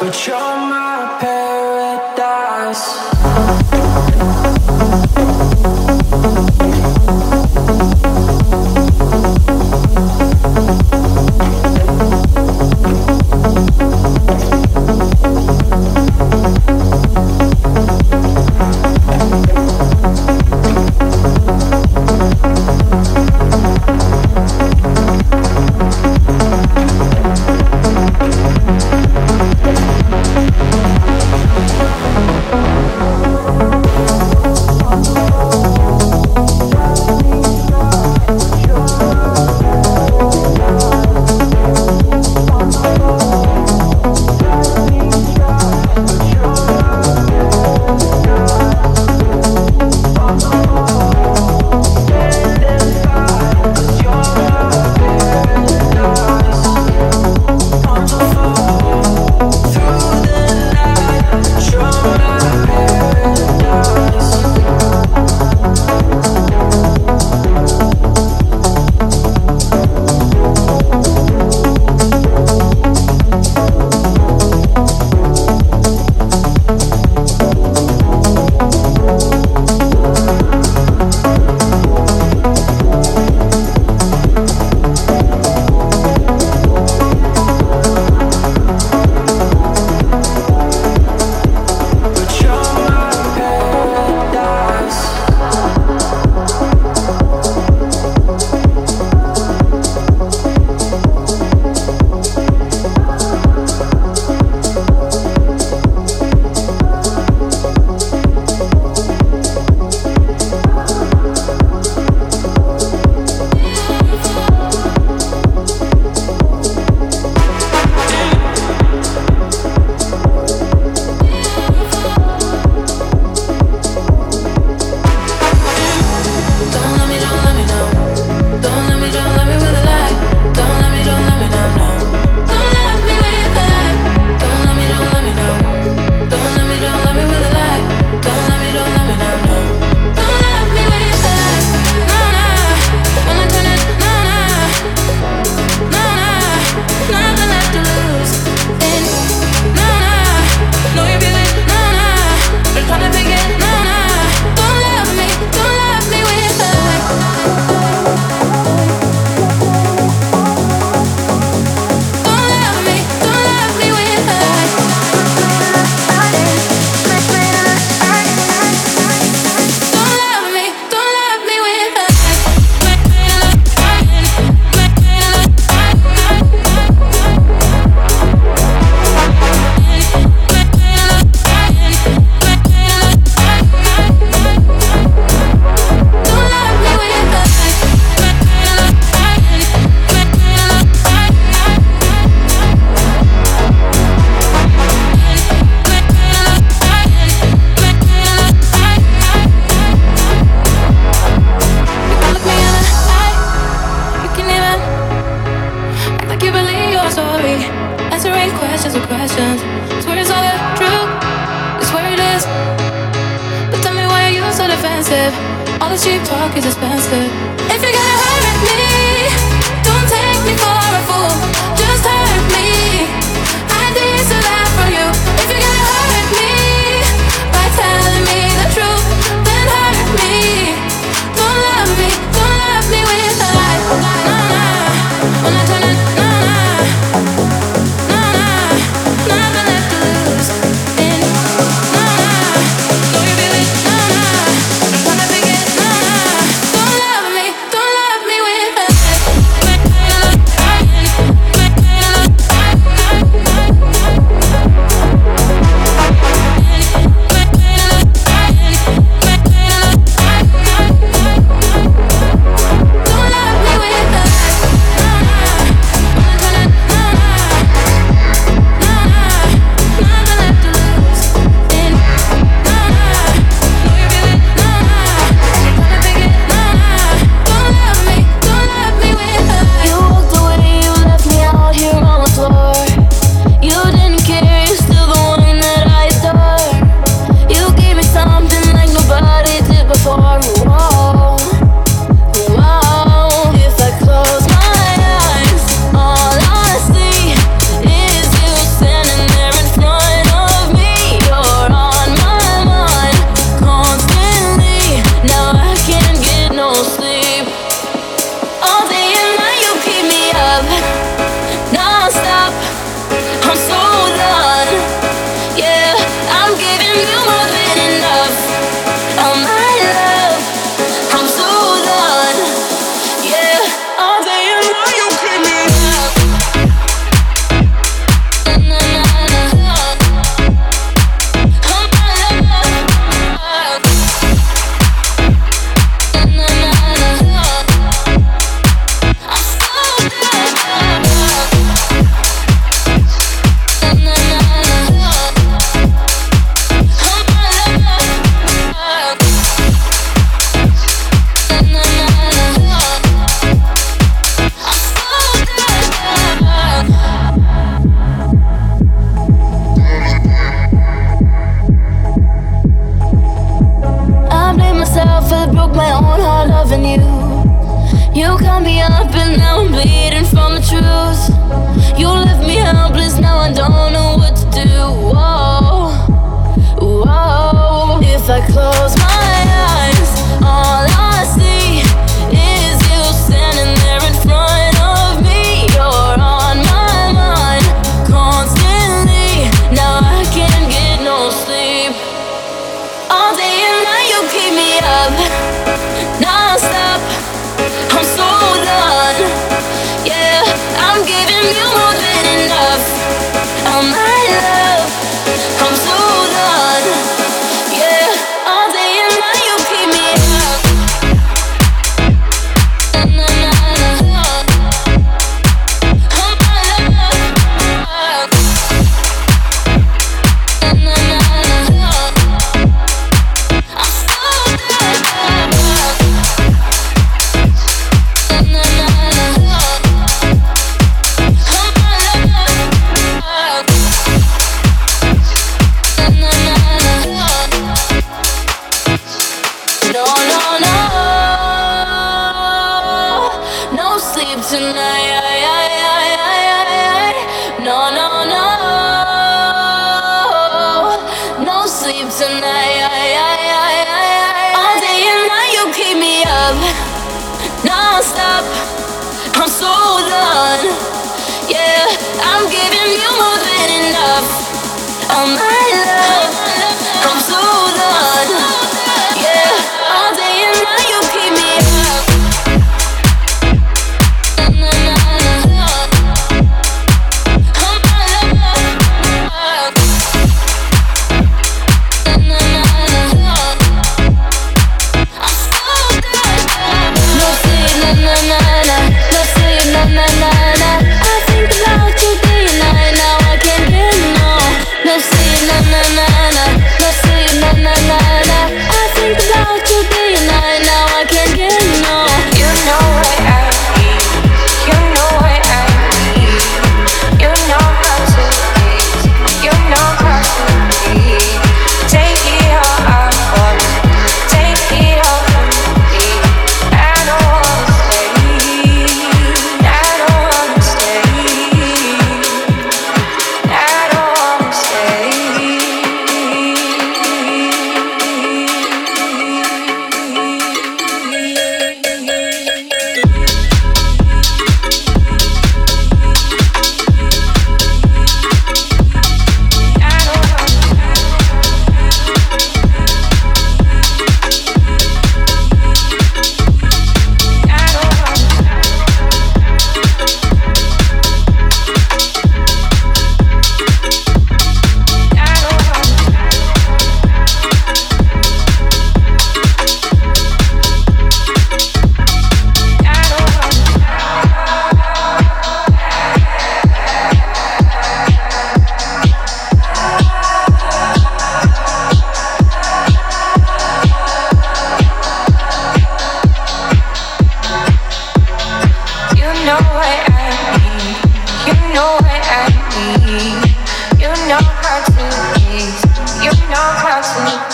but you're my paradise.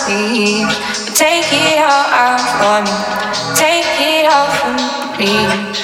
see. But take it all out for me. Take it all from me.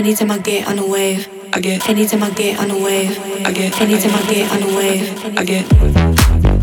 anytime I get on a wave, I get anytime I get on a wave, I get anytime I get on a wave, I get.